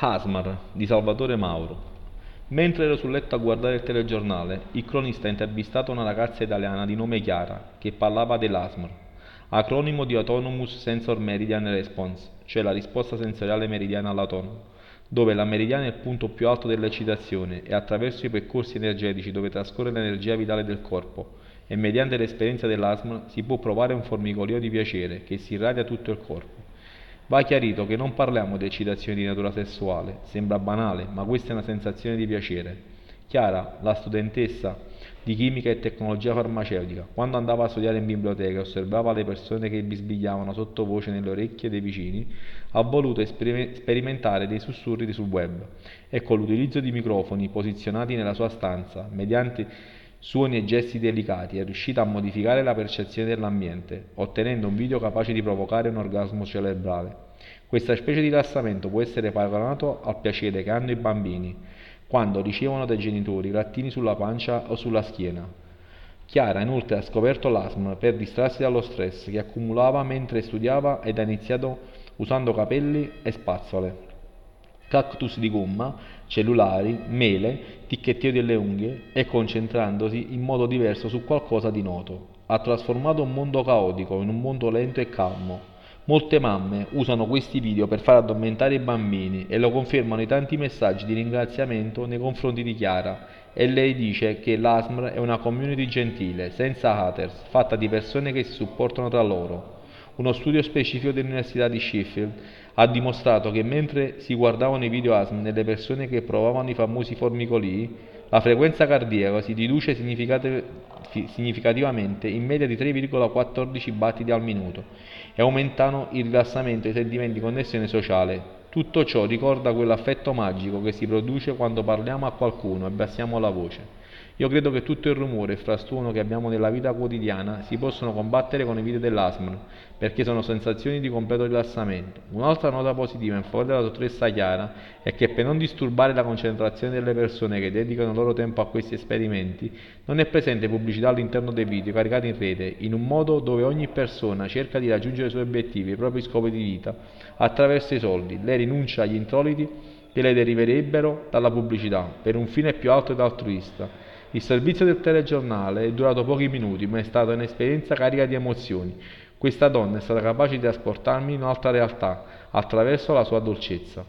Asmar di Salvatore Mauro. Mentre ero sul letto a guardare il telegiornale, il cronista ha intervistato una ragazza italiana di nome Chiara che parlava dell'ASMR, acronimo di Autonomous Sensor Meridian Response, cioè la risposta sensoriale meridiana all'autonomo, dove la meridiana è il punto più alto dell'eccitazione e attraverso i percorsi energetici dove trascorre l'energia vitale del corpo e mediante l'esperienza dell'ASMR si può provare un formicolio di piacere che si irradia tutto il corpo. Va chiarito che non parliamo di eccitazione di natura sessuale, sembra banale, ma questa è una sensazione di piacere. Chiara, la studentessa di chimica e tecnologia farmaceutica, quando andava a studiare in biblioteca e osservava le persone che bisbigliavano sottovoce nelle orecchie dei vicini, ha voluto sperimentare dei sussurri sul web e con l'utilizzo di microfoni posizionati nella sua stanza, mediante suoni e gesti delicati, è riuscita a modificare la percezione dell'ambiente, ottenendo un video capace di provocare un orgasmo cerebrale. Questa specie di rilassamento può essere paragonato al piacere che hanno i bambini quando ricevono dai genitori grattini sulla pancia o sulla schiena. Chiara inoltre ha scoperto l'asma per distrarsi dallo stress che accumulava mentre studiava ed ha iniziato usando capelli e spazzole cactus di gomma, cellulari, mele, ticchettio delle unghie e concentrandosi in modo diverso su qualcosa di noto. Ha trasformato un mondo caotico in un mondo lento e calmo. Molte mamme usano questi video per far addormentare i bambini e lo confermano i tanti messaggi di ringraziamento nei confronti di Chiara e lei dice che l'ASMR è una community gentile, senza haters, fatta di persone che si supportano tra loro. Uno studio specifico dell'Università di Sheffield ha dimostrato che mentre si guardavano i video ASM nelle persone che provavano i famosi formicolii, la frequenza cardiaca si riduce significativamente in media di 3,14 battiti al minuto e aumentano il rilassamento e i sentimenti di connessione sociale. Tutto ciò ricorda quell'affetto magico che si produce quando parliamo a qualcuno e abbassiamo la voce. Io credo che tutto il rumore e frastuono che abbiamo nella vita quotidiana si possono combattere con i video dell'ASMR, perché sono sensazioni di completo rilassamento. Un'altra nota positiva in favore della dottoressa Chiara è che per non disturbare la concentrazione delle persone che dedicano il loro tempo a questi esperimenti, non è presente pubblicità all'interno dei video caricati in rete, in un modo dove ogni persona cerca di raggiungere i suoi obiettivi e i propri scopi di vita attraverso i soldi. Lei rinuncia agli introiti che le deriverebbero dalla pubblicità per un fine più alto ed altruista il servizio del telegiornale è durato pochi minuti, ma è stata un'esperienza carica di emozioni. Questa donna è stata capace di trasportarmi in un'altra realtà attraverso la sua dolcezza.